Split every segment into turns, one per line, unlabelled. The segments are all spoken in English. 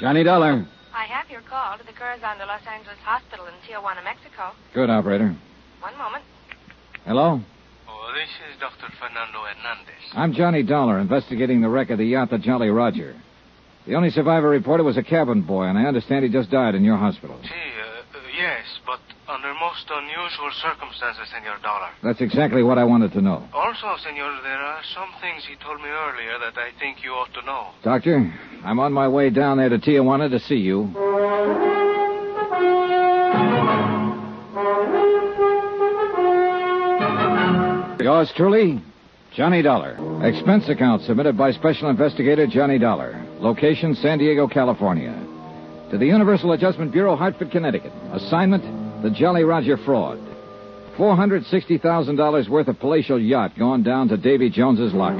Johnny Dollar.
I have your call to the Corazon de Los Angeles Hospital in Tijuana, Mexico.
Good, operator.
One moment.
Hello?
Oh, this is Dr. Fernando Hernandez.
I'm Johnny Dollar, investigating the wreck of the yacht, the Jolly Roger. The only survivor reported was a cabin boy, and I understand he just died in your hospital.
See, uh, uh, yes, but under most unusual circumstances, Senor Dollar.
That's exactly what I wanted to know.
Also, Senor, there are some things he told me earlier that I think you ought to know.
Doctor, I'm on my way down there to Tijuana to see you. Yours truly, Johnny Dollar. Expense account submitted by Special Investigator Johnny Dollar. Location San Diego, California. To the Universal Adjustment Bureau, Hartford, Connecticut. Assignment The Jolly Roger Fraud. $460,000 worth of palatial yacht gone down to Davy Jones's locker.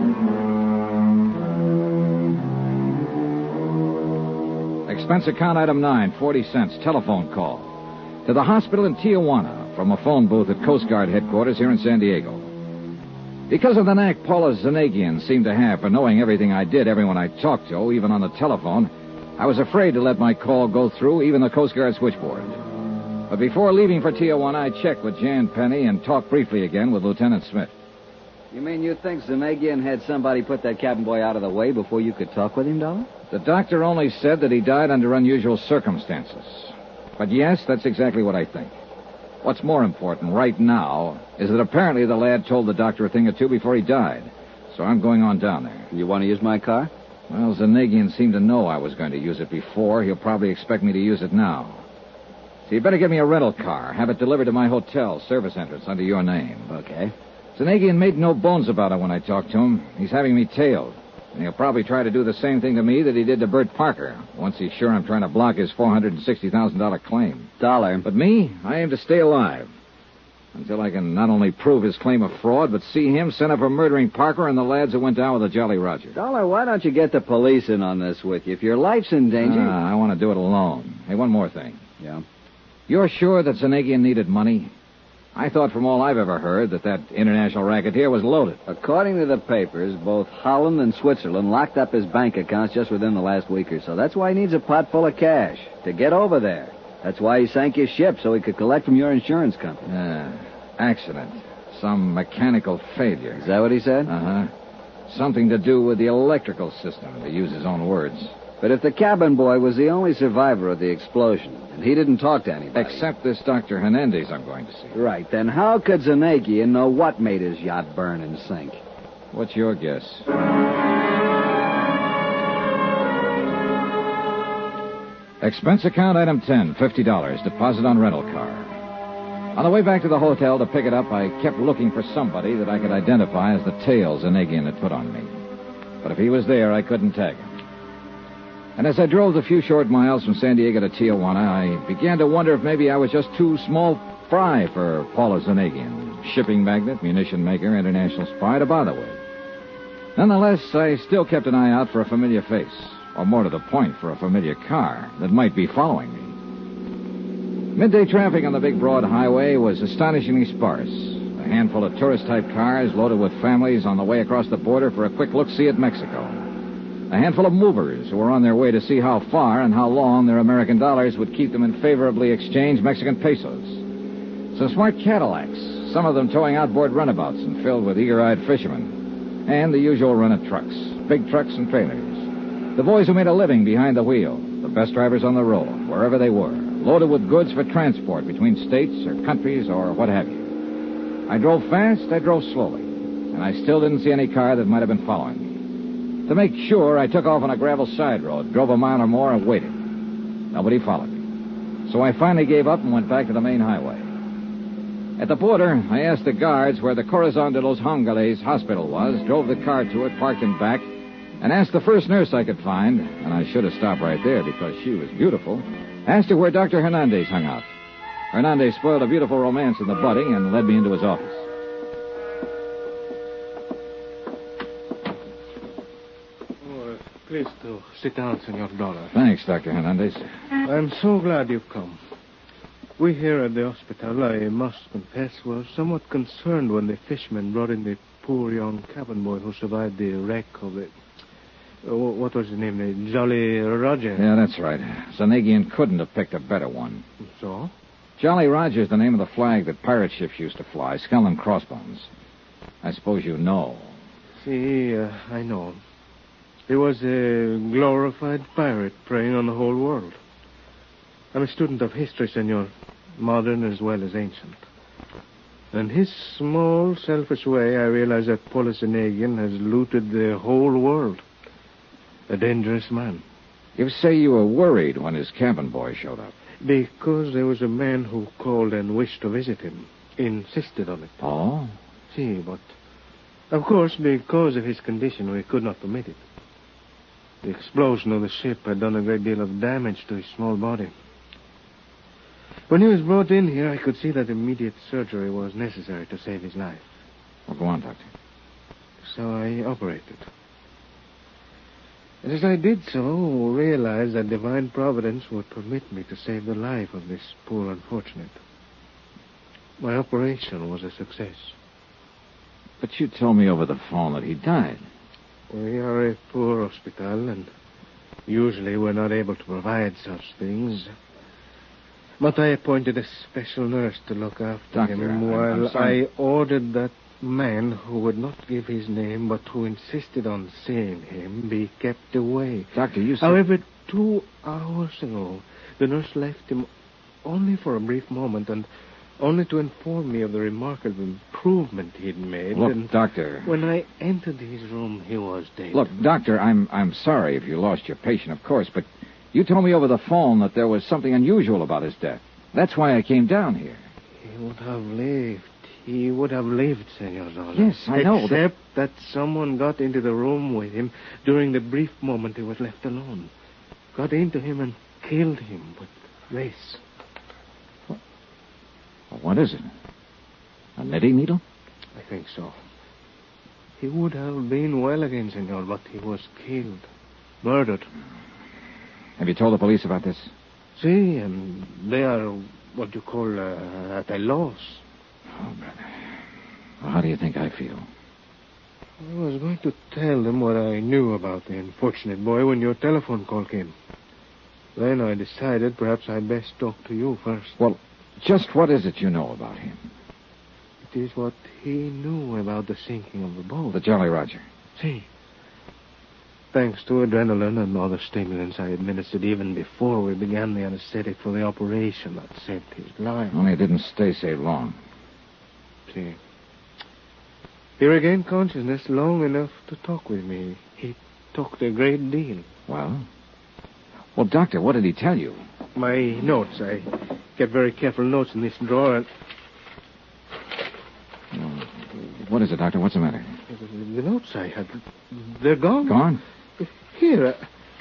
Expense account item 9, 40 cents, telephone call. To the hospital in Tijuana from a phone booth at Coast Guard headquarters here in San Diego. Because of the knack Paulus Zanagian seemed to have for knowing everything I did, everyone I talked to, even on the telephone, I was afraid to let my call go through, even the Coast Guard switchboard. But before leaving for Tijuana, I checked with Jan Penny and talked briefly again with Lieutenant Smith.
You mean you think Zanagian had somebody put that cabin boy out of the way before you could talk with him, Dollar?
The doctor only said that he died under unusual circumstances. But yes, that's exactly what I think. What's more important right now is that apparently the lad told the doctor a thing or two before he died. So I'm going on down there.
You want to use my car?
Well, Zanagian seemed to know I was going to use it before. He'll probably expect me to use it now. So you better get me a rental car. Have it delivered to my hotel, service entrance, under your name.
Okay.
Zanagian made no bones about it when I talked to him. He's having me tailed. And he'll probably try to do the same thing to me that he did to Bert Parker, once he's sure I'm trying to block his $460,000 claim.
Dollar.
But me, I aim to stay alive. Until I can not only prove his claim of fraud, but see him sent up for murdering Parker and the lads who went down with the Jolly Roger.
Dollar, why don't you get the police in on this with you? If your life's in danger.
Ah, I want to do it alone. Hey, one more thing.
Yeah.
You're sure that Zanagian needed money? I thought from all I've ever heard that that international racketeer was loaded.
According to the papers, both Holland and Switzerland locked up his bank accounts just within the last week or so. That's why he needs a pot full of cash to get over there. That's why he sank his ship so he could collect from your insurance company.
Ah, accident. Some mechanical failure.
Is that what he said?
Uh huh. Something to do with the electrical system, to use his own words.
But if the cabin boy was the only survivor of the explosion, and he didn't talk to anybody.
Except this Dr. Hernandez I'm going to see.
Right, then how could Zanagian know what made his yacht burn and sink?
What's your guess? Expense account item 10, $50. Deposit on rental car. On the way back to the hotel to pick it up, I kept looking for somebody that I could identify as the tail Zanagian had put on me. But if he was there, I couldn't tag him. And as I drove the few short miles from San Diego to Tijuana, I began to wonder if maybe I was just too small fry for Paulus Zanagian, shipping magnate, munition maker, international spy to bother with. Nonetheless, I still kept an eye out for a familiar face, or more to the point, for a familiar car that might be following me. Midday traffic on the big broad highway was astonishingly sparse. A handful of tourist type cars loaded with families on the way across the border for a quick look see at Mexico. A handful of movers who were on their way to see how far and how long their American dollars would keep them in favorably exchanged Mexican pesos. Some smart Cadillacs, some of them towing outboard runabouts and filled with eager-eyed fishermen. And the usual run of trucks, big trucks and trailers. The boys who made a living behind the wheel, the best drivers on the road, wherever they were, loaded with goods for transport between states or countries or what have you. I drove fast, I drove slowly, and I still didn't see any car that might have been following me. To make sure, I took off on a gravel side road, drove a mile or more, and waited. Nobody followed me. So I finally gave up and went back to the main highway. At the border, I asked the guards where the Corazon de los Angeles hospital was, drove the car to it, parked in back, and asked the first nurse I could find, and I should have stopped right there because she was beautiful, asked her where Dr. Hernandez hung out. Hernandez spoiled a beautiful romance in the budding and led me into his office.
Oh, please do sit down, Senor Dollar.
Thanks, Dr. Hernandez.
I'm so glad you've come. We here at the hospital, I must confess, were somewhat concerned when the fishermen brought in the poor young cabin boy who survived the wreck of the Uh, what was his name? Uh, Jolly Roger.
Yeah, that's right. Zanagian couldn't have picked a better one.
So?
Jolly Roger's the name of the flag that pirate ships used to fly, skull and crossbones. I suppose you know.
See, uh, I know. He was a glorified pirate preying on the whole world. I'm a student of history, senor, modern as well as ancient. In his small, selfish way, I realize that Paulus Zanagian has looted the whole world. A dangerous man.
You say you were worried when his cabin boy showed up.
Because there was a man who called and wished to visit him. Insisted on it.
Oh?
See, but of course, because of his condition, we could not permit it. The explosion of the ship had done a great deal of damage to his small body. When he was brought in here, I could see that immediate surgery was necessary to save his life.
Well, go on, Doctor.
So I operated. And as I did so, realized that divine providence would permit me to save the life of this poor unfortunate. My operation was a success.
But you told me over the phone that he died.
We are a poor hospital, and usually we're not able to provide such things. But I appointed a special nurse to look after
Doctor,
him
I'm-
while
I'm.
I ordered that man who would not give his name but who insisted on seeing him be kept away.
Doctor, you said...
However, two hours ago, the nurse left him only for a brief moment and only to inform me of the remarkable improvement he'd made.
Look,
and
Doctor...
when I entered his room, he was dead.
Look, Doctor, I'm I'm sorry if you lost your patient, of course, but you told me over the phone that there was something unusual about his death. That's why I came down here.
He would have lived. He would have lived, Senor Zola.
Yes, I know,
Except that someone got into the room with him during the brief moment he was left alone. Got into him and killed him with this.
Well, what is it? A knitting needle?
I think so. He would have been well again, Senor, but he was killed. Murdered.
Have you told the police about this?
See, and they are what you call uh, at a loss.
Oh, brother. Well, how do you think I feel?
I was going to tell them what I knew about the unfortunate boy when your telephone call came. Then I decided perhaps I'd best talk to you first.
Well, just what is it you know about him?
It is what he knew about the sinking of the boat.
The Jolly Roger.
See, thanks to adrenaline and other stimulants I administered even before we began the anesthetic for the operation that saved his life.
Only it didn't stay saved long.
See, he regained consciousness long enough to talk with me. He talked a great deal.
Well? Well, Doctor, what did he tell you?
My notes. I kept very careful notes in this drawer. And
What is it, Doctor? What's the matter?
the notes I had, they're gone.
Gone?
Here.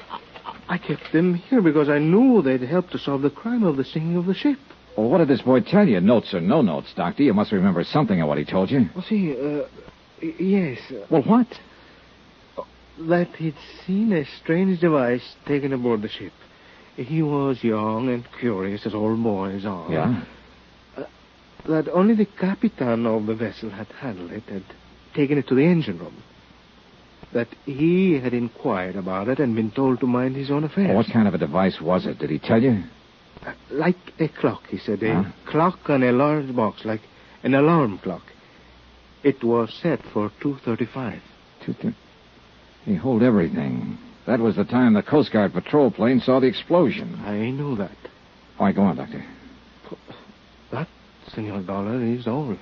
I, I kept them here because I knew they'd help to solve the crime of the sinking of the ship.
Well, what did this boy tell you? Notes or no notes, Doctor? You must remember something of what he told you.
Well, see, uh, yes, uh,
Well, what?
that he'd seen a strange device taken aboard the ship. He was young and curious, as all boys are.
Yeah?
That only the captain of the vessel had handled it, had taken it to the engine room. That he had inquired about it and been told to mind his own affairs.
Well, what kind of a device was it? Did he tell you?
Uh, Like a clock, he said. A
Huh?
clock on a large box, like an alarm clock. It was set for 2.35.
Two He hold everything. That was the time the Coast Guard patrol plane saw the explosion.
I knew that.
All right, go on, Doctor.
That, Senor Dollar, is all.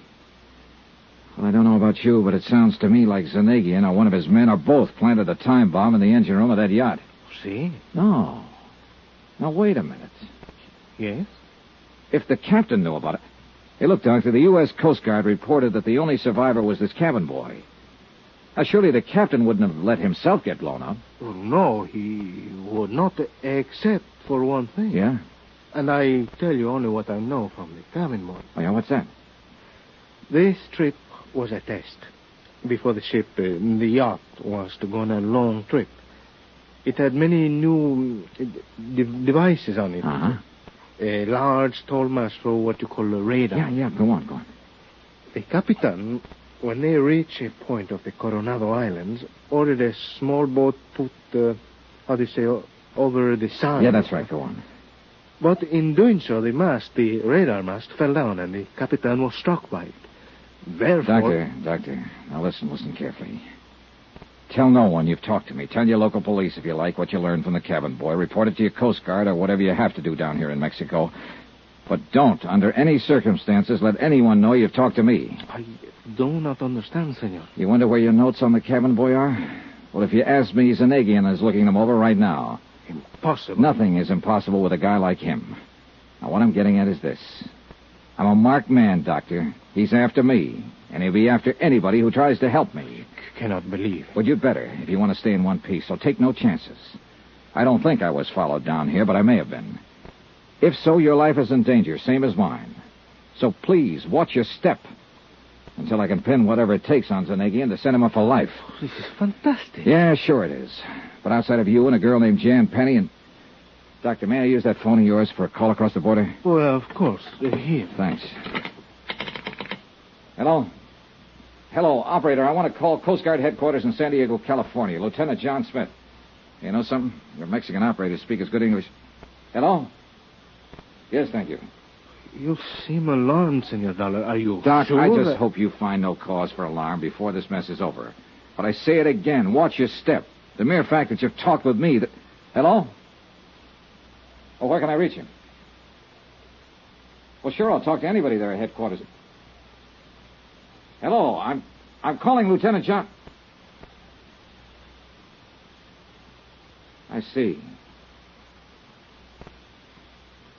Well, I don't know about you, but it sounds to me like Zanagian or one of his men or both planted a time bomb in the engine room of that yacht.
See?
No. Now, wait a minute.
Yes?
If the captain knew about it. Hey, look, Doctor, the U.S. Coast Guard reported that the only survivor was this cabin boy. Now, surely the captain wouldn't have let himself get blown up.
No, he would not, except for one thing.
Yeah?
And I tell you only what I know from the cabin boy.
Oh, yeah, what's that?
This trip was a test. Before the ship, uh, the yacht, was to go on a long trip. It had many new uh, de- devices on it.
Uh-huh.
A large, tall mast for what you call a radar.
Yeah, yeah, go on, go on.
The captain when they reach a point of the Coronado Islands, ordered a small boat put, uh, how do you say, over the sound.
Yeah, that's right. Go on.
But in doing so, the mast, the radar mast, fell down and the Capitan was struck by it. Therefore...
Doctor, doctor, now listen, listen carefully. Tell no one you've talked to me. Tell your local police if you like what you learned from the cabin boy. Report it to your Coast Guard or whatever you have to do down here in Mexico. But don't, under any circumstances, let anyone know you've talked to me.
I do not understand, senor.
You wonder where your notes on the cabin boy are? Well, if you ask me, Zanagian is looking them over right now.
Impossible.
Nothing is impossible with a guy like him. Now, what I'm getting at is this. I'm a marked man, Doctor. He's after me, and he'll be after anybody who tries to help me.
C- cannot believe.
Well, you'd better if you want to stay in one piece, so take no chances. I don't think I was followed down here, but I may have been. If so, your life is in danger, same as mine. So please, watch your step. Until I can pin whatever it takes on Zanagian to send him up for life.
This is fantastic.
Yeah, sure it is. But outside of you and a girl named Jan Penny and... Doctor, may I use that phone of yours for a call across the border?
Well, of course. Uh, here.
Thanks. Hello? Hello, operator. I want to call Coast Guard headquarters in San Diego, California. Lieutenant John Smith. You know something? Your Mexican operators speak as good English. Hello? Yes, thank you.
You seem alarmed, Senor Dollar. Are you
Doc,
sure
I just
that-
hope you find no cause for alarm before this mess is over. But I say it again. Watch your step. The mere fact that you've talked with me that... Hello? Oh, where can I reach him? Well, sure, I'll talk to anybody there at headquarters. Hello, I'm... I'm calling Lieutenant John... I see.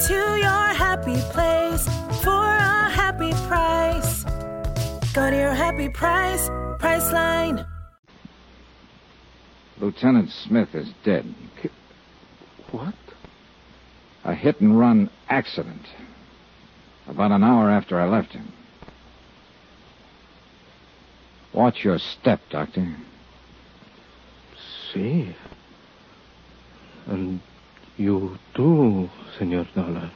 Go to your happy place for a happy price. Go to your happy price, Priceline.
Lieutenant Smith is dead.
What?
A hit and run accident. About an hour after I left him. Watch your step, Doctor.
See. And you too, Senor Dollar.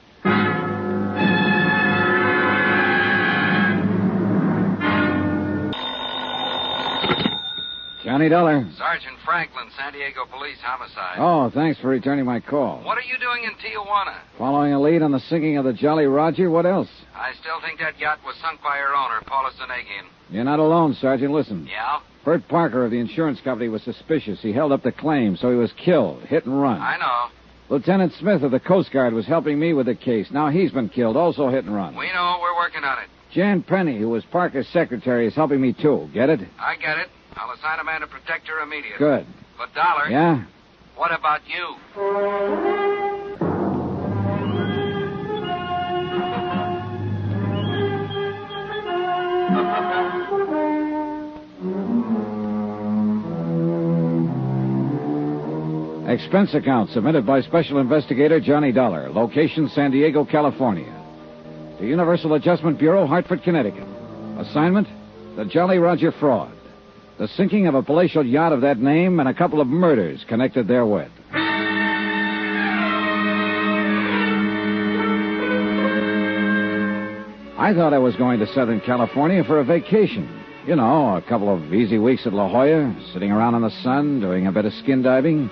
Johnny Dollar.
Sergeant Franklin, San Diego Police Homicide.
Oh, thanks for returning my call.
What are you doing in Tijuana?
Following a lead on the sinking of the Jolly Roger, what else?
I still think that yacht was sunk by her owner, Paulus Zanagian.
You're not alone, Sergeant. Listen.
Yeah?
Bert Parker of the insurance company was suspicious. He held up the claim, so he was killed. Hit and run.
I know.
Lieutenant Smith of the Coast Guard was helping me with the case. Now he's been killed, also hit and run.
We know. We're working on it.
Jan Penny, who was Parker's secretary, is helping me too. Get it?
I get it. I'll assign a man to protect her immediately.
Good.
But, Dollar,
Yeah?
what about you?
Expense account submitted by Special Investigator Johnny Dollar. Location San Diego, California. The Universal Adjustment Bureau, Hartford, Connecticut. Assignment The Jolly Roger Fraud. The sinking of a palatial yacht of that name and a couple of murders connected therewith. I thought I was going to Southern California for a vacation. You know, a couple of easy weeks at La Jolla, sitting around in the sun, doing a bit of skin diving.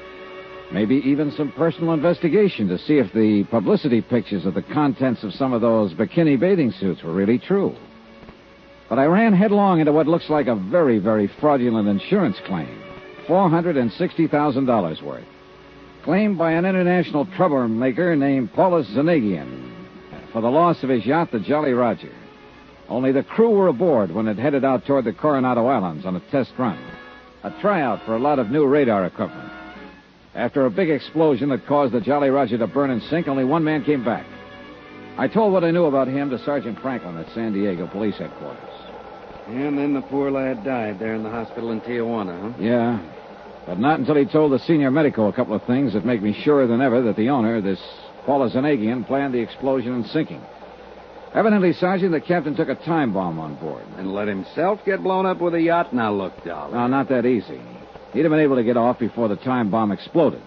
Maybe even some personal investigation to see if the publicity pictures of the contents of some of those bikini bathing suits were really true. But I ran headlong into what looks like a very, very fraudulent insurance claim $460,000 worth. Claimed by an international troublemaker named Paulus Zanagian for the loss of his yacht, the Jolly Roger. Only the crew were aboard when it headed out toward the Coronado Islands on a test run. A tryout for a lot of new radar equipment. After a big explosion that caused the Jolly Roger to burn and sink, only one man came back. I told what I knew about him to Sergeant Franklin at San Diego Police Headquarters.
And then the poor lad died there in the hospital in Tijuana, huh?
Yeah. But not until he told the senior medico a couple of things that make me surer than ever that the owner, this Paulus Zanagian, planned the explosion and sinking. Evidently, Sergeant, the captain took a time bomb on board.
And let himself get blown up with a yacht. Now, look, Dollar.
No, not that easy. He'd have been able to get off before the time bomb exploded.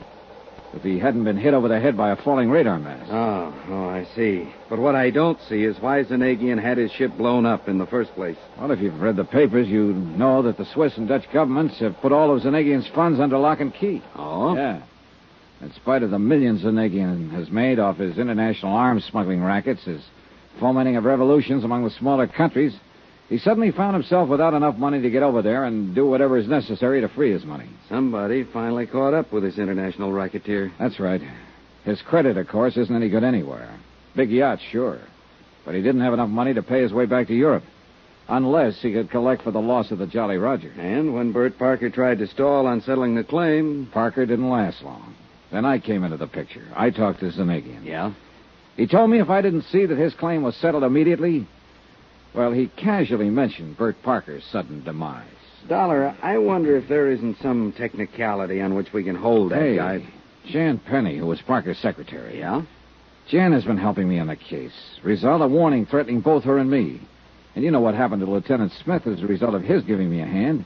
If he hadn't been hit over the head by a falling radar mast.
Oh, oh, I see. But what I don't see is why Zanagian had his ship blown up in the first place.
Well, if you've read the papers, you know that the Swiss and Dutch governments have put all of Zanagian's funds under lock and key.
Oh?
Yeah. In spite of the millions Zanagian has made off his international arms smuggling rackets, his fomenting of revolutions among the smaller countries, he suddenly found himself without enough money to get over there and do whatever is necessary to free his money.
Somebody finally caught up with this international racketeer.
That's right. His credit, of course, isn't any good anywhere. Big yacht, sure. But he didn't have enough money to pay his way back to Europe. Unless he could collect for the loss of the Jolly Roger.
And when Bert Parker tried to stall on settling the claim.
Parker didn't last long. Then I came into the picture. I talked to Zanagian.
Yeah?
He told me if I didn't see that his claim was settled immediately, well, he casually mentioned Bert Parker's sudden demise.
Dollar, I wonder if there isn't some technicality on which we can hold that
hey,
guy.
Jan Penny, who was Parker's secretary.
Yeah?
Jan has been helping me on the case. Result, a warning threatening both her and me. And you know what happened to Lieutenant Smith as a result of his giving me a hand.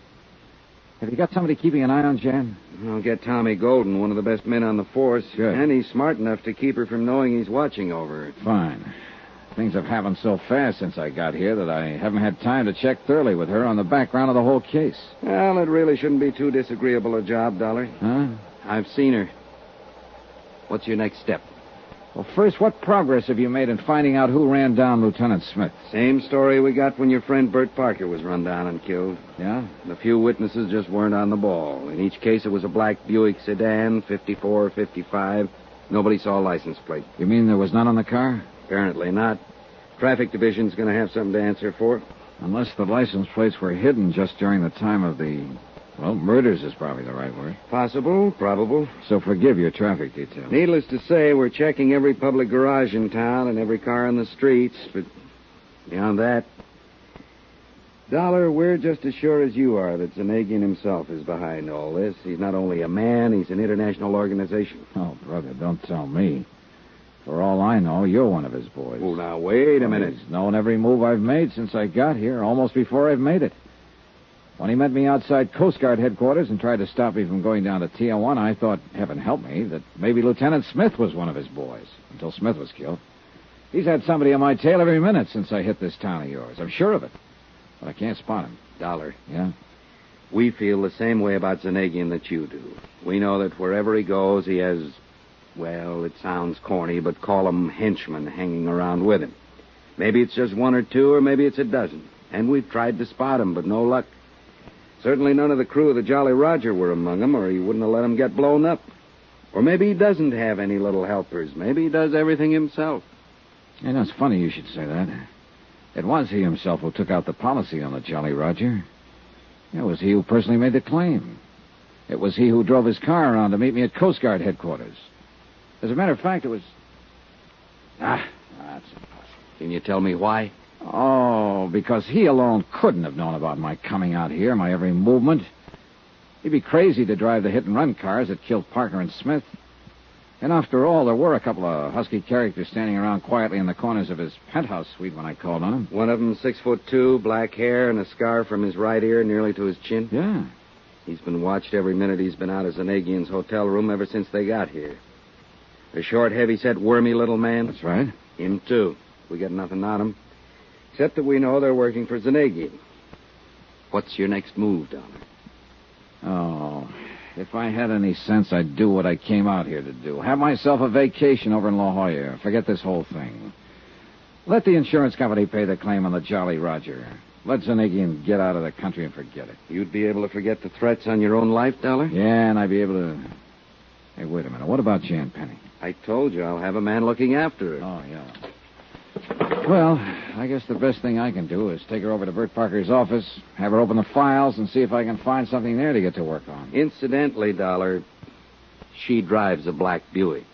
Have you got somebody keeping an eye on Jan?
I'll get Tommy Golden, one of the best men on the force.
Good.
And he's smart enough to keep her from knowing he's watching over her.
Fine. Things have happened so fast since I got here that I haven't had time to check thoroughly with her on the background of the whole case.
Well, it really shouldn't be too disagreeable a job, Dollar.
Huh?
I've seen her. What's your next step?
Well, first, what progress have you made in finding out who ran down Lieutenant Smith?
Same story we got when your friend Bert Parker was run down and killed.
Yeah?
The few witnesses just weren't on the ball. In each case, it was a black Buick sedan, 54 or 55. Nobody saw a license plate.
You mean there was none on the car?
Apparently not. Traffic division's going to have something to answer for.
Unless the license plates were hidden just during the time of the. Well, murders is probably the right word.
Possible, probable.
So forgive your traffic detail.
Needless to say, we're checking every public garage in town and every car on the streets, but beyond that. Dollar, we're just as sure as you are that Zanagian himself is behind all this. He's not only a man, he's an international organization.
Oh, brother, don't tell me. For all I know, you're one of his boys.
Oh, now, wait a minute.
He's known every move I've made since I got here, almost before I've made it. When he met me outside Coast Guard headquarters and tried to stop me from going down to Tijuana, I thought, heaven help me, that maybe Lieutenant Smith was one of his boys, until Smith was killed. He's had somebody on my tail every minute since I hit this town of yours. I'm sure of it. But I can't spot him.
Dollar.
Yeah?
We feel the same way about Zanagian that you do. We know that wherever he goes, he has, well, it sounds corny, but call them henchmen hanging around with him. Maybe it's just one or two, or maybe it's a dozen. And we've tried to spot him, but no luck. Certainly none of the crew of the Jolly Roger were among them, or he wouldn't have let them get blown up. Or maybe he doesn't have any little helpers. Maybe he does everything himself.
You know, it's funny you should say that. It was he himself who took out the policy on the Jolly Roger. It was he who personally made the claim. It was he who drove his car around to meet me at Coast Guard headquarters. As a matter of fact, it was. Ah, that's impossible.
Can you tell me why?
Oh, because he alone couldn't have known about my coming out here, my every movement. He'd be crazy to drive the hit and run cars that killed Parker and Smith. And after all, there were a couple of husky characters standing around quietly in the corners of his penthouse suite when I called on him.
One of them six foot two, black hair, and a scar from his right ear nearly to his chin.
Yeah.
He's been watched every minute he's been out of Zanagian's hotel room ever since they got here. A short, heavy-set, wormy little man.
That's right.
Him, too. We got nothing on him. Except that we know they're working for Zanagian. What's your next move, Dollar?
Oh, if I had any sense, I'd do what I came out here to do. Have myself a vacation over in La Jolla. Forget this whole thing. Let the insurance company pay the claim on the Jolly Roger. Let Zanagian get out of the country and forget it.
You'd be able to forget the threats on your own life, Dollar?
Yeah, and I'd be able to. Hey, wait a minute. What about Jan Penny?
I told you I'll have a man looking after her.
Oh, yeah. Well, I guess the best thing I can do is take her over to Bert Parker's office, have her open the files, and see if I can find something there to get to work on.
Incidentally, Dollar, she drives a black Buick.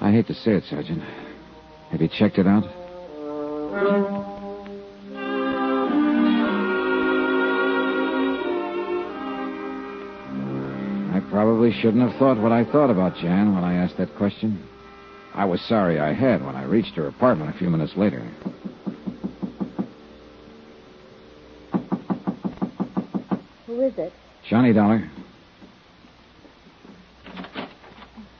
I hate to say it, Sergeant. Have you checked it out? Probably shouldn't have thought what I thought about Jan when I asked that question. I was sorry I had when I reached her apartment a few minutes later.
Who is it?
Johnny Dollar.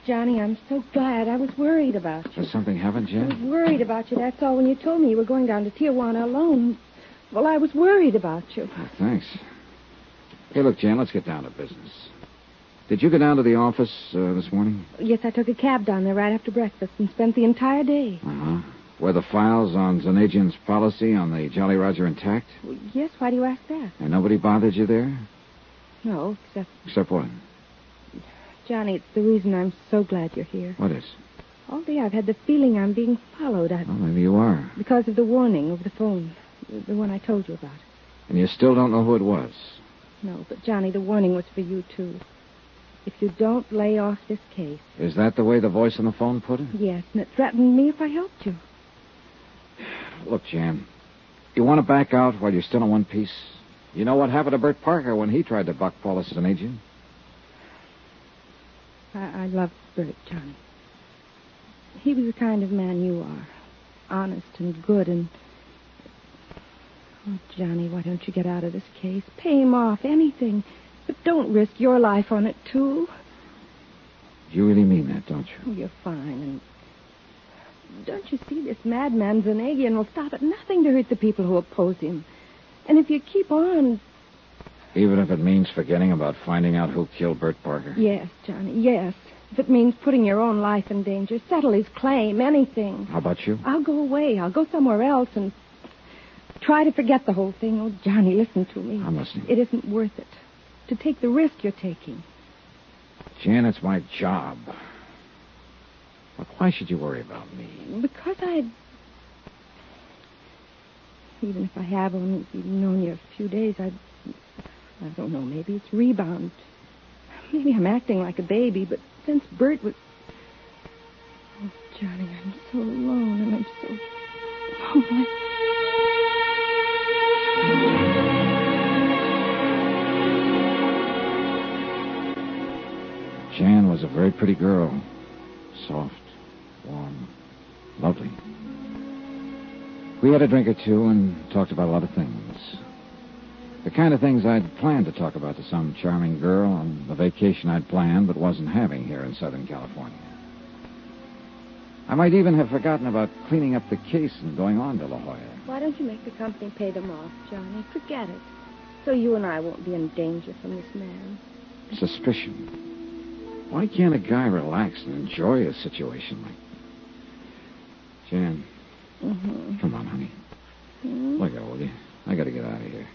Johnny, I'm so glad. I was worried about you.
Has something happened, Jan?
I was worried about you, that's all. When you told me you were going down to Tijuana alone, well, I was worried about you.
Oh, thanks. Hey, look, Jan, let's get down to business. Did you go down to the office uh, this morning?
Yes, I took a cab down there right after breakfast and spent the entire day.
Uh-huh. Were the files on Zanagian's policy on the Jolly Roger intact?
Well, yes, why do you ask that?
And nobody bothered you there?
No, except,
Except what?
Johnny, it's the reason I'm so glad you're here.
What is?
All day I've had the feeling I'm being followed. I,
Well, maybe you are.
because of the warning over the phone, the, the one I told you about.
And you still don't know who it was.
No, but Johnny, the warning was for you, too. If you don't lay off this case,
Is that the way the voice on the phone put it?
yes, and it threatened me if I helped you.
Look, Jan, you want to back out while you're still in one piece? You know what happened to Bert Parker when he tried to buck Paulus Zanagian?
I, I love Bert, Johnny. He was the kind of man you are. Honest and good and. Oh, Johnny, why don't you get out of this case? Pay him off, anything. But don't risk your life on it, too.
You really mean that, don't you?
Oh, you're fine. And don't you see this madman Zanagian will stop at nothing to hurt the people who oppose him. And if you keep on,
Even if it means forgetting about finding out who killed Bert Parker?
yes, Johnny, yes. If it means putting your own life in danger, settle his claim, anything.
How about you?
I'll go away. I'll go somewhere else and try to forget the whole thing. Oh, Johnny, listen to me.
I'm listening.
It isn't worth it to take the risk you're taking.
Jan, it's my job. Look, why should you worry about me?
Because I. Even if I have only known you a few days, I. I don't know. Maybe it's rebound. Maybe I'm acting like a baby, but since Bert was. Oh, Johnny, I'm so alone and I'm so lonely.
Jan was a very pretty girl. Soft, warm, lovely. We had a drink or two and talked about a lot of things. The kind of things I'd planned to talk about to some charming girl on the vacation I'd planned but wasn't having here in Southern California. I might even have forgotten about cleaning up the case and going on to La Jolla.
Why don't you make the company pay them off, Johnny? Forget it. So you and I won't be in danger from this man.
Suspicion. Why can't a guy relax and enjoy a situation like... Jan,
Mm-hmm.
come on, honey.
Hmm?
Look out, will you? I gotta get out of here.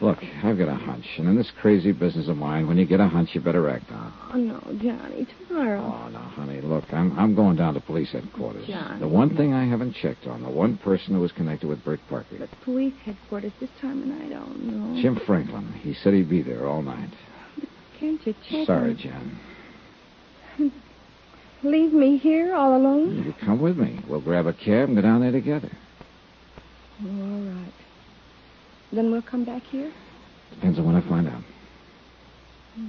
Look, I've got a hunch, and in this crazy business of mine, when you get a hunch, you better act on it.
Oh, no, Johnny. Tomorrow.
Oh, no, honey, look, I'm I'm going down to police headquarters.
Johnny.
The one thing I haven't checked on, the one person who was connected with Bert Parker.
But police headquarters this time of night, I don't know.
Jim Franklin. He said he'd be there all night.
Can't you check
Sorry, Jan.
Leave me here all alone?
You come with me. We'll grab a cab and go down there together.
Oh, all right. Then we'll come back here?
Depends on when I find out.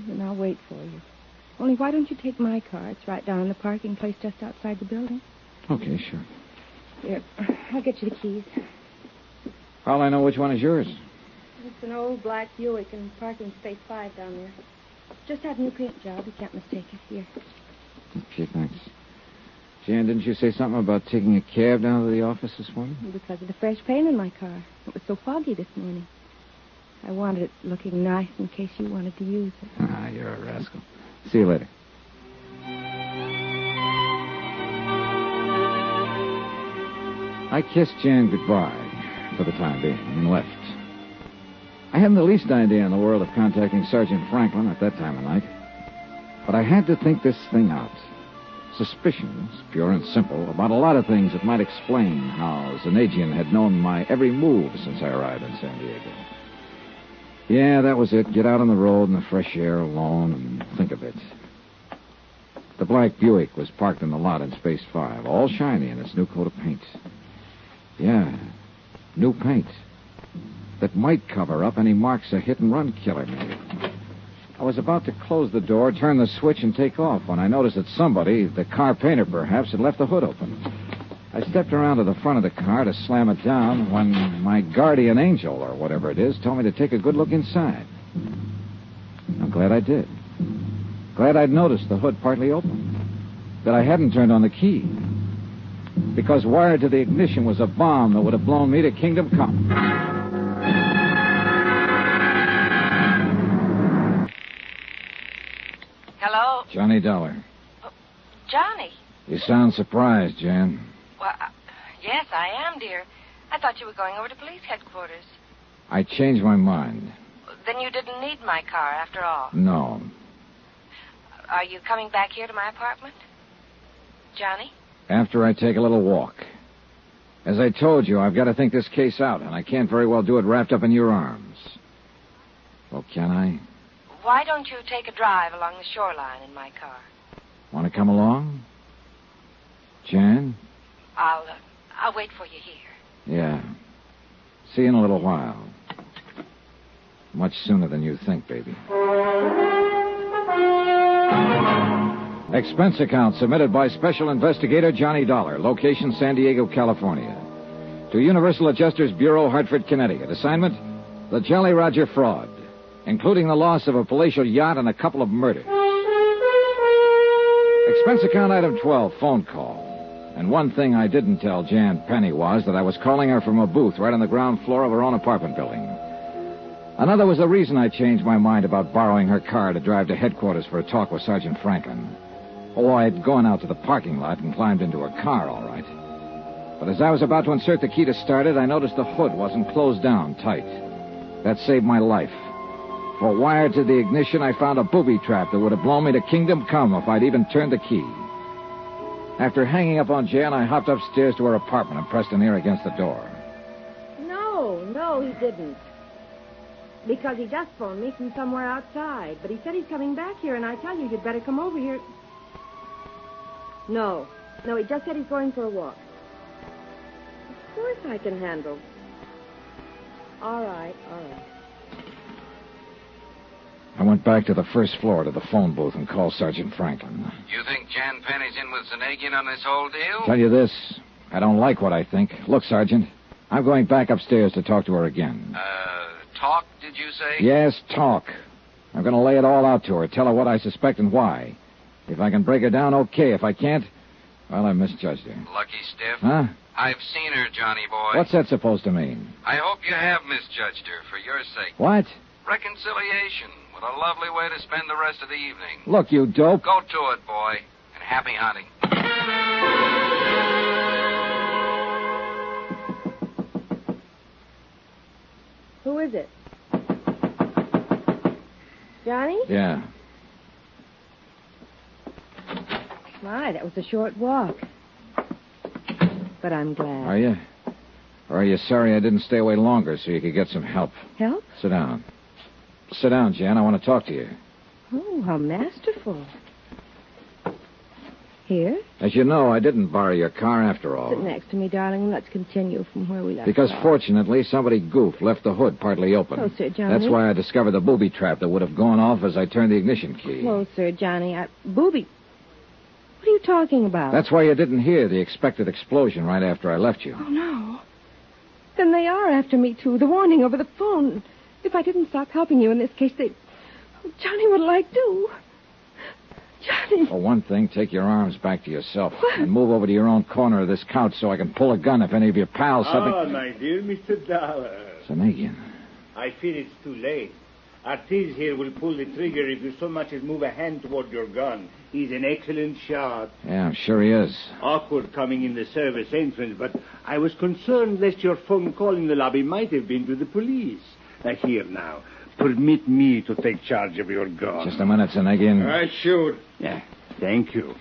Then I'll wait for you. Only why don't you take my car? It's right down in the parking place just outside the building.
Okay, sure.
Here, I'll get you the keys.
How'll I know which one is yours?
It's an old black Buick in parking space five down there. Just had a new paint job. You can't mistake it. Here.
Okay, thanks. Jan, didn't you say something about taking a cab down to the office this morning?
Because of the fresh paint in my car. It was so foggy this morning. I wanted it looking nice in case you wanted to use it.
Ah, you're a rascal. See you later. I kissed Jan goodbye for the time being and left. I hadn't the least idea in the world of contacting Sergeant Franklin at that time of night. But I had to think this thing out. Suspicions, pure and simple, about a lot of things that might explain how Zanagian had known my every move since I arrived in San Diego. Yeah, that was it. Get out on the road in the fresh air alone and think of it. The black Buick was parked in the lot in Space 5, all shiny in its new coat of paint. Yeah, new paint. That might cover up any marks a hit and run killer made.
I was about to close the door, turn the switch, and take off when I noticed that somebody, the car painter perhaps, had left the hood open. I stepped around to the front of the car to slam it down when my guardian angel, or whatever it is, told me to take a good look inside. I'm glad I did. Glad I'd noticed the hood partly open. That I hadn't turned on the key. Because wired to the ignition was a bomb that would have blown me to kingdom come. Johnny Dollar.
Johnny?
You sound surprised, Jan.
Well, uh, yes, I am, dear. I thought you were going over to police headquarters.
I changed my mind.
Then you didn't need my car after all.
No.
Are you coming back here to my apartment? Johnny?
After I take a little walk. As I told you, I've got to think this case out, and I can't very well do it wrapped up in your arms. Well, can I?
Why don't you take a drive along the shoreline in my car?
Want to come along? Jan?
I'll, uh, I'll wait for you here.
Yeah. See you in a little while. Much sooner than you think, baby. Expense account submitted by Special Investigator Johnny Dollar, location San Diego, California. To Universal Adjusters Bureau, Hartford, Connecticut. Assignment The Jolly Roger Fraud, including the loss of a palatial yacht and a couple of murders. Expense account item 12, phone call. And one thing I didn't tell Jan Penny was that I was calling her from a booth right on the ground floor of her own apartment building. Another was the reason I changed my mind about borrowing her car to drive to headquarters for a talk with Sergeant Franklin. Oh, I'd gone out to the parking lot and climbed into her car, all right. But as I was about to insert the key to start it, I noticed the hood wasn't closed down tight. That saved my life. For wired to the ignition, I found a booby trap that would have blown me to kingdom come if I'd even turned the key. After hanging up on Jan, I hopped upstairs to her apartment and pressed an ear against the door.
No, no, he didn't. Because he just phoned me from somewhere outside. But he said he's coming back here, and I tell you, you'd better come over here. No, no, he just said he's going for a walk. Of course I can handle. All right, all right.
I went back to the first floor to the phone booth and called Sergeant Franklin.
You think Jan Penny's in with Zanagian on this whole deal?
Tell you this, I don't like what I think. Look, Sergeant, I'm going back upstairs to talk to her again.
Uh, talk, did you say?
Yes, talk. I'm going to lay it all out to her, tell her what I suspect and why. If I can break her down, okay. If I can't, well, I misjudged her.
Lucky stiff.
Huh?
I've seen her, Johnny boy.
What's that supposed to mean?
I hope you have misjudged her for your sake.
What?
Reconciliation. What a lovely way to spend the rest of the evening.
Look, you dope.
Go to it, boy. And happy hunting.
Who is it? Johnny?
Yeah.
My, that was a short walk. But I'm glad.
Are you? Or are you sorry I didn't stay away longer so you could get some help?
Help?
Sit down. Sit down, Jan. I want to talk to you.
Oh, how masterful. Here?
As you know, I didn't borrow your car after all.
Sit next to me, darling, and let's continue from where we left off.
Because
off.
fortunately, somebody goofed, left the hood partly open.
Oh, Closer, Johnny.
That's why I discovered the booby trap that would have gone off as I turned the ignition key.
Oh, Sir Johnny. I... Booby. What are you talking about?
That's why you didn't hear the expected explosion right after I left you.
Oh, no. Then they are after me, too. The warning over the phone. If I didn't stop helping you in this case, they. Oh, Johnny, what'll I do? Johnny.
For one thing, take your arms back to yourself and move over to your own corner of this couch so I can pull a gun if any of your pals
Ah,
suddenly.
my dear Mr. Dollar.
Zanagian.
I fear it's too late. Artis here will pull the trigger if you so much as move a hand toward your gun. He's an excellent shot.
Yeah, I'm sure he is.
Awkward coming in the service entrance, but I was concerned lest your phone call in the lobby might have been to the police. Now, here now. Permit me to take charge of your gun.
Just a minute, Zanagian.
I should. Yeah, thank you.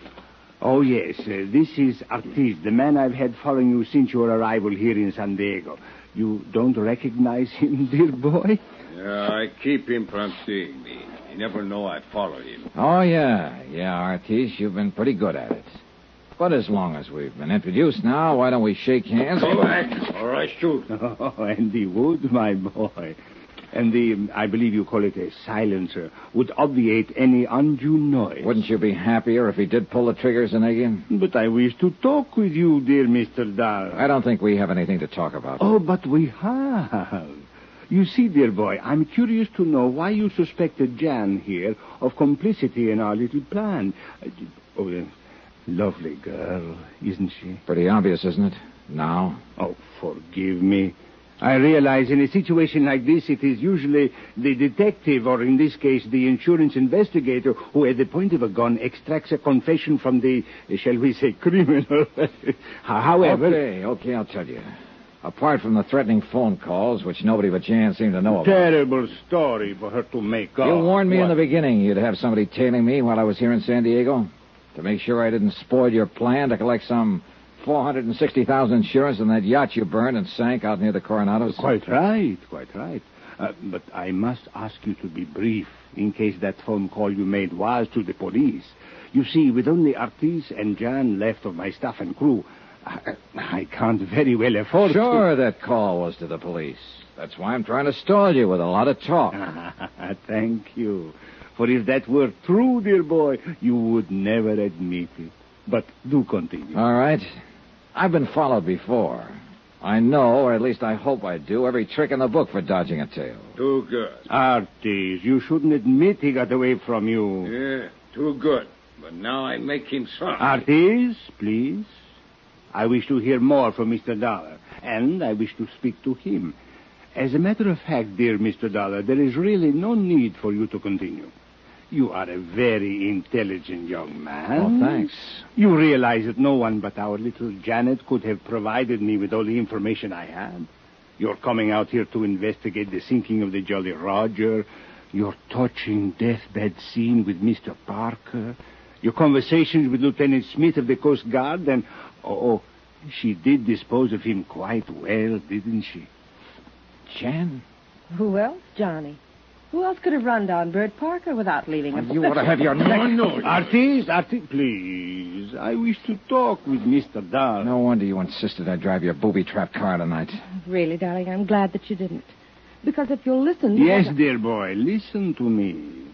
Oh, yes, uh, this is Artis, the man I've had following you since your arrival here in San Diego. You don't recognize him, dear boy?
Yeah, I keep him from seeing me. You never know I follow him.
Oh, yeah. Yeah, Artis, you've been pretty good at it. But as long as we've been introduced now, why don't we shake hands?
Go back, or I shoot. Oh, and he would, my boy. And the, I believe you call it a silencer, would obviate any undue noise.
Wouldn't you be happier if he did pull the trigger, Zanagian?
But I wish to talk with you, dear Mr. Dahl.
I don't think we have anything to talk about.
Oh, but we have. You see, dear boy, I'm curious to know why you suspected Jan here of complicity in our little plan. Oh, lovely girl, isn't she?
Pretty obvious, isn't it? Now?
Oh, forgive me. I realize in a situation like this, it is usually the detective, or in this case, the insurance investigator, who at the point of a gun extracts a confession from the, shall we say, criminal. However.
Okay, okay, I'll tell you. Apart from the threatening phone calls, which nobody but Jan seemed to know about.
Terrible story for her to make up.
You warned me in the beginning you'd have somebody tailing me while I was here in San Diego. To make sure I didn't spoil your plan to collect some 460000 insurance on that yacht you burned and sank out near the Coronados.
Quite right, quite right. Uh, but I must ask you to be brief in case that phone call you made was to the police. You see, with only Artis and Jan left of my staff and crew, I, I can't very well afford
Sure, that call was to the police. That's why I'm trying to stall you with a lot of talk.
Thank you. For if that were true, dear boy, you would never admit it. But do continue.
All right. I've been followed before. I know, or at least I hope I do, every trick in the book for dodging a tail.
Too good.
Artis, you shouldn't admit he got away from you.
Yeah, too good. But now I make him sorry.
Artis, please. I wish to hear more from Mr. Dollar, and I wish to speak to him. As a matter of fact, dear Mr. Dollar, there is really no need for you to continue. You are a very intelligent young man.
Oh, thanks.
You realize that no one but our little Janet could have provided me with all the information I had. You're coming out here to investigate the sinking of the Jolly Roger, your touching deathbed scene with Mr. Parker, your conversations with Lieutenant Smith of the Coast Guard, and oh, oh, she did dispose of him quite well, didn't she?
Jan?
Who else, Johnny? Who else could have run down Bert Parker without leaving a
You ought to have your neck.
Artis, Artis, please. I wish to talk with Mr. Dahl.
No wonder you insisted I drive your booby trap car tonight.
Really, darling, I'm glad that you didn't. Because if you'll listen... to
Yes,
what-
dear boy, listen to me.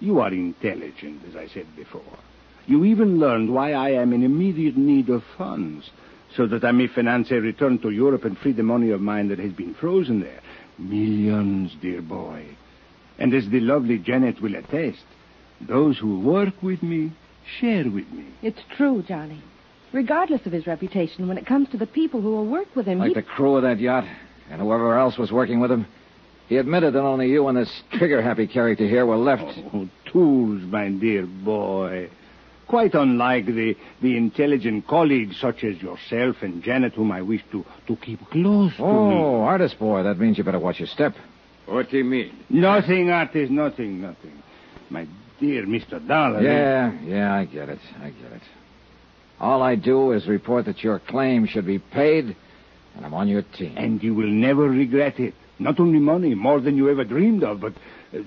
You are intelligent, as I said before. You even learned why I am in immediate need of funds, so that I may finance a return to Europe and free the money of mine that has been frozen there. Millions, dear boy. And as the lovely Janet will attest, those who work with me share with me.
It's true, Johnny. Regardless of his reputation, when it comes to the people who will work with him,
Like
he...
the crew of that yacht and whoever else was working with him. He admitted that only you and this trigger-happy character here were left.
Oh, oh tools, my dear boy. Quite unlike the, the intelligent colleagues such as yourself and Janet, whom I wish to, to keep close to me.
Oh, Artis boy, that means you better watch your step.
What do you mean?
Nothing, Artis, nothing, nothing. My dear Mr. Dollar.
Yeah, yeah, I get it. I get it. All I do is report that your claim should be paid, and I'm on your team.
And you will never regret it. Not only money, more than you ever dreamed of, but. Uh,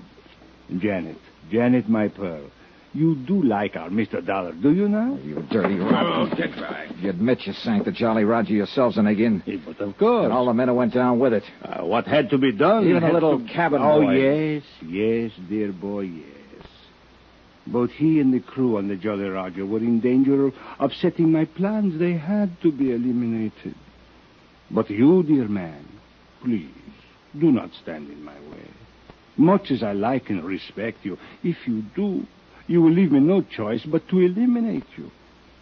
Janet, Janet, my pearl, you do like our Mr. Dollar, do you now?
You dirty
Oh, get back.
You admit you sank the Jolly Roger yourselves and again.
But of course.
And all the men who went down with it.
Uh, what had to be done?
Even a little
to-
cabin
Oh,
boy.
yes, yes, dear boy, yes. Both he and the crew on the Jolly Roger were in danger of upsetting my plans. They had to be eliminated. But you, dear man, please, do not stand in my way. Much as I like and respect you, if you do, you will leave me no choice but to eliminate you.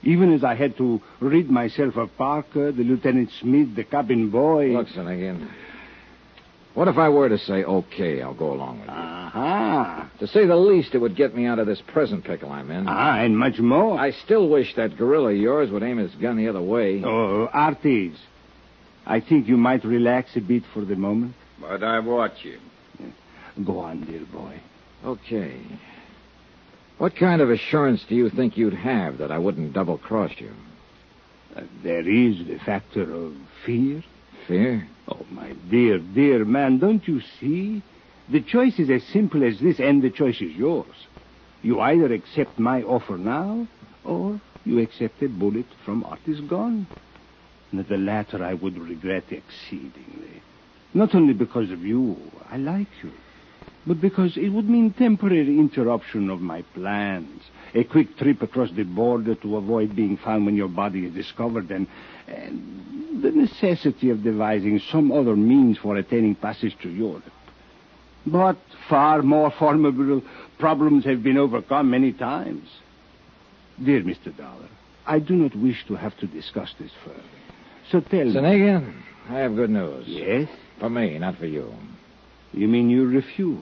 Even as I had to rid myself of Parker, the Lieutenant Smith, the cabin boy.
Look, son. What if I were to say, okay, I'll go along with you?
Aha.
To say the least, it would get me out of this present pickle I'm in.
Ah, and much more.
I still wish that gorilla of yours would aim his gun the other way.
Oh, Artis, I think you might relax a bit for the moment.
But I watch you.
Go on, dear boy.
Okay. What kind of assurance do you think you'd have that I wouldn't double cross you?
Uh, there is the factor of fear.
Fear?
Oh, my dear, dear man, don't you see? The choice is as simple as this, and the choice is yours. You either accept my offer now, or you accept a bullet from Artis gun. And the latter I would regret exceedingly. Not only because of you, I like you. But because it would mean temporary interruption of my plans. A quick trip across the border to avoid being found when your body is discovered, and, and the necessity of devising some other means for attaining passage to Europe. But far more formidable problems have been overcome many times. Dear Mr. Dollar, I do not wish to have to discuss this further. So tell me.
Zanagian, I have good news.
Yes?
For me, not for you.
You mean you refuse?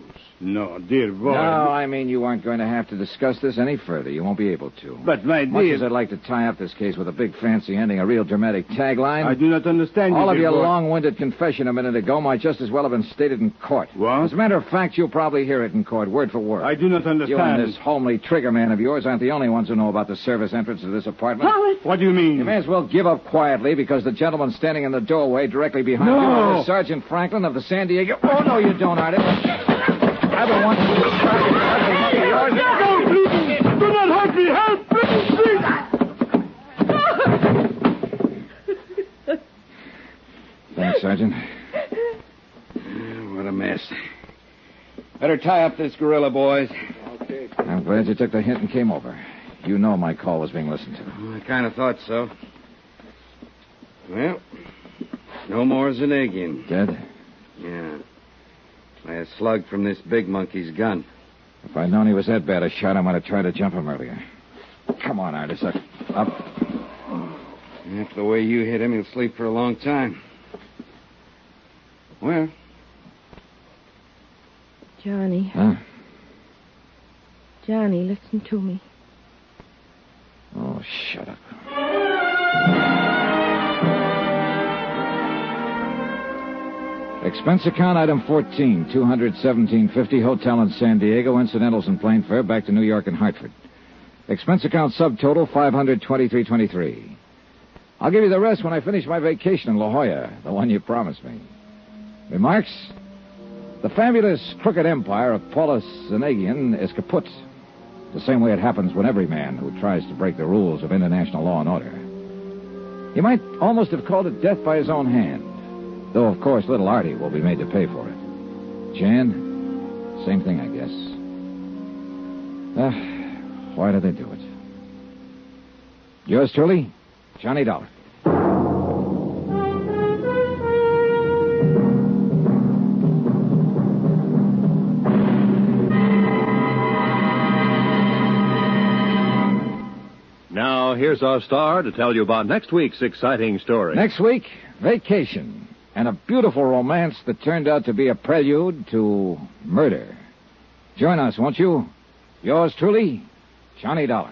No, dear boy.
No, I mean you aren't going to have to discuss this any further. You won't be able to.
But, my dear, Much
as I'd like to tie up this case with a big fancy ending, a real dramatic tagline.
I do not understand you,
All of
dear
your
boy.
long-winded confession a minute ago might just as well have been stated in court.
What?
As a matter of fact, you'll probably hear it in court, word for word.
I do not understand.
You and this homely trigger man of yours aren't the only ones who know about the service entrance to this apartment.
What do you mean?
You may as well give up quietly because the gentleman standing in the doorway directly behind
No.
you is Sergeant Franklin of the San Diego. Oh, no, you don't, Artie. I've been wanting to yours.
No, please! Do not hurt me! Help! Please,
Thanks, Sergeant.
What a mess. Better tie up this gorilla, boys.
I'm glad you took the hint and came over. You know my call was being listened to.
I kind of thought so. Well, no more Zanagian.
Dead?
Yeah. By a slug from this big monkey's gun.
If I'd known he was that bad a shot, I might have tried to jump him earlier. Come on, Artis. Up. up.
After the way you hit him, he'll sleep for a long time. Well,
Johnny,
Huh?
Johnny, listen to me.
Oh, shut up. Expense account item 14, 217.50, hotel in San Diego, incidentals and plane fare back to New York and Hartford. Expense account subtotal 523.23. I'll give you the rest when I finish my vacation in La Jolla, the one you promised me. Remarks? The fabulous crooked empire of Paulus Zanagian is kaput. The same way it happens when every man who tries to break the rules of international law and order. You might almost have called it death by his own hand. Though, of course, little Artie will be made to pay for it. Jan, same thing, I guess. Ah, why do they do it? Yours truly, Johnny Dollar.
Now, here's our star to tell you about next week's exciting story.
Next week, vacation. And a beautiful romance that turned out to be a prelude to murder. Join us, won't you? Yours truly, Johnny Dollar.